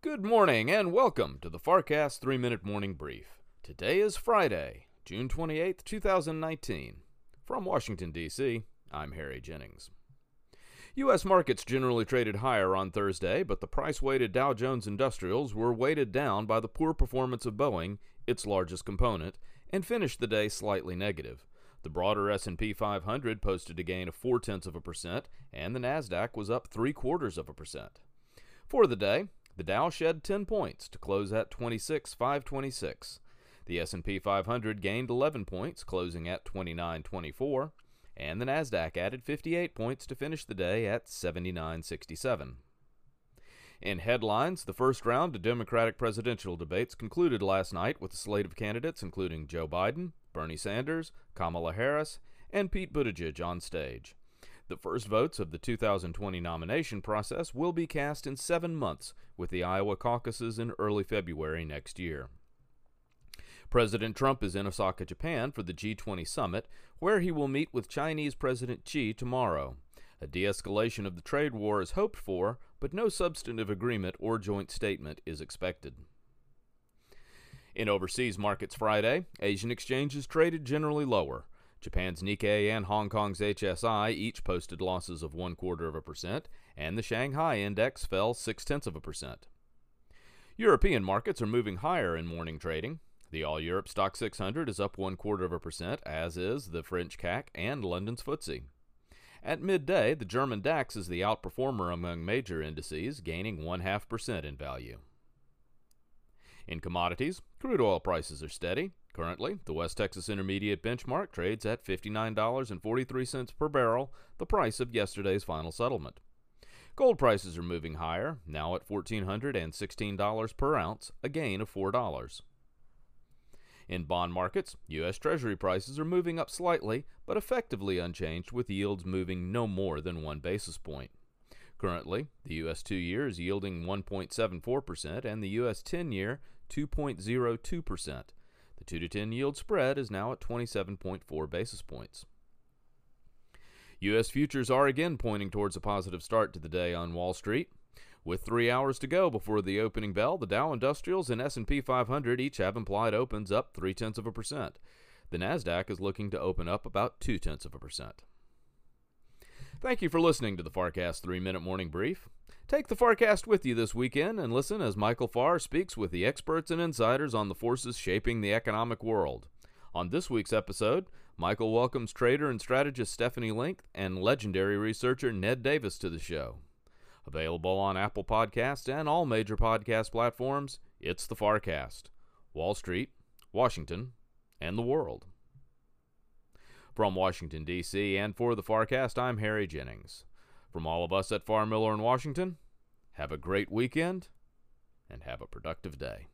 Good morning and welcome to the FarrCast 3 Minute Morning Brief. Today is Friday, June 28, 2019. From Washington, D.C., I'm Harry Jennings. U.S. markets generally traded higher on Thursday, but the price weighted Dow Jones Industrials were weighted down by the poor performance of Boeing, its largest component, and finished the day slightly negative. The broader S&P 500 posted a gain of four tenths of a percent, and the Nasdaq was up three quarters of a percent. For the day, the Dow shed 10 points to close at 26,526. The S&P 500 gained 11 points, closing at 2924, and the Nasdaq added 58 points to finish the day at 7967. In headlines, the first round of Democratic presidential debates concluded last night with a slate of candidates including Joe Biden, Bernie Sanders, Kamala Harris, and Pete Buttigieg on stage. The first votes of the 2020 nomination process will be cast in seven months, with the Iowa caucuses in early February next year. President Trump is in Osaka, Japan for the G20 summit, where he will meet with Chinese President Xi tomorrow. A de escalation of the trade war is hoped for, but no substantive agreement or joint statement is expected. In overseas markets Friday, Asian exchanges traded generally lower. Japan's Nikkei and Hong Kong's HSI each posted losses of one quarter of a percent, and the Shanghai index fell six tenths of a percent. European markets are moving higher in morning trading. The All Europe Stoxx 600 is up one quarter of a percent, as is the French CAC and London's FTSE. At midday, the German DAX is the outperformer among major indices, gaining one half percent in value. In commodities, crude oil prices are steady. Currently, the West Texas Intermediate benchmark trades at $59.43 per barrel, the price of yesterday's final settlement. Gold prices are moving higher, now at $1,416 per ounce, a gain of $4. In bond markets, U.S. Treasury prices are moving up slightly, but effectively unchanged, with yields moving no more than one basis point. Currently, the U.S. two year is yielding 1.74%, and the U.S. 10 year 2.02%. The 2 to 10 yield spread is now at 27.4 basis points. U.S. futures are again pointing towards a positive start to the day on Wall Street. With three hours to go before the opening bell, the Dow Industrials and S&P 500 each have implied opens up three tenths of a percent. The Nasdaq is looking to open up about two tenths of a percent. Thank you for listening to the FarrCast 3 Minute Morning Brief. Take the FarrCast with you this weekend and listen as Michael Farr speaks with the experts and insiders on the forces shaping the economic world. On this week's episode, Michael welcomes trader and strategist Stephanie Link and legendary researcher Ned Davis to the show. Available on Apple Podcasts and all major podcast platforms, it's the FarrCast. Wall Street, Washington, and the world. From Washington, D.C., and for the FarrCast, I'm Harry Jennings. From all of us at Farr Miller in Washington, have a great weekend and have a productive day.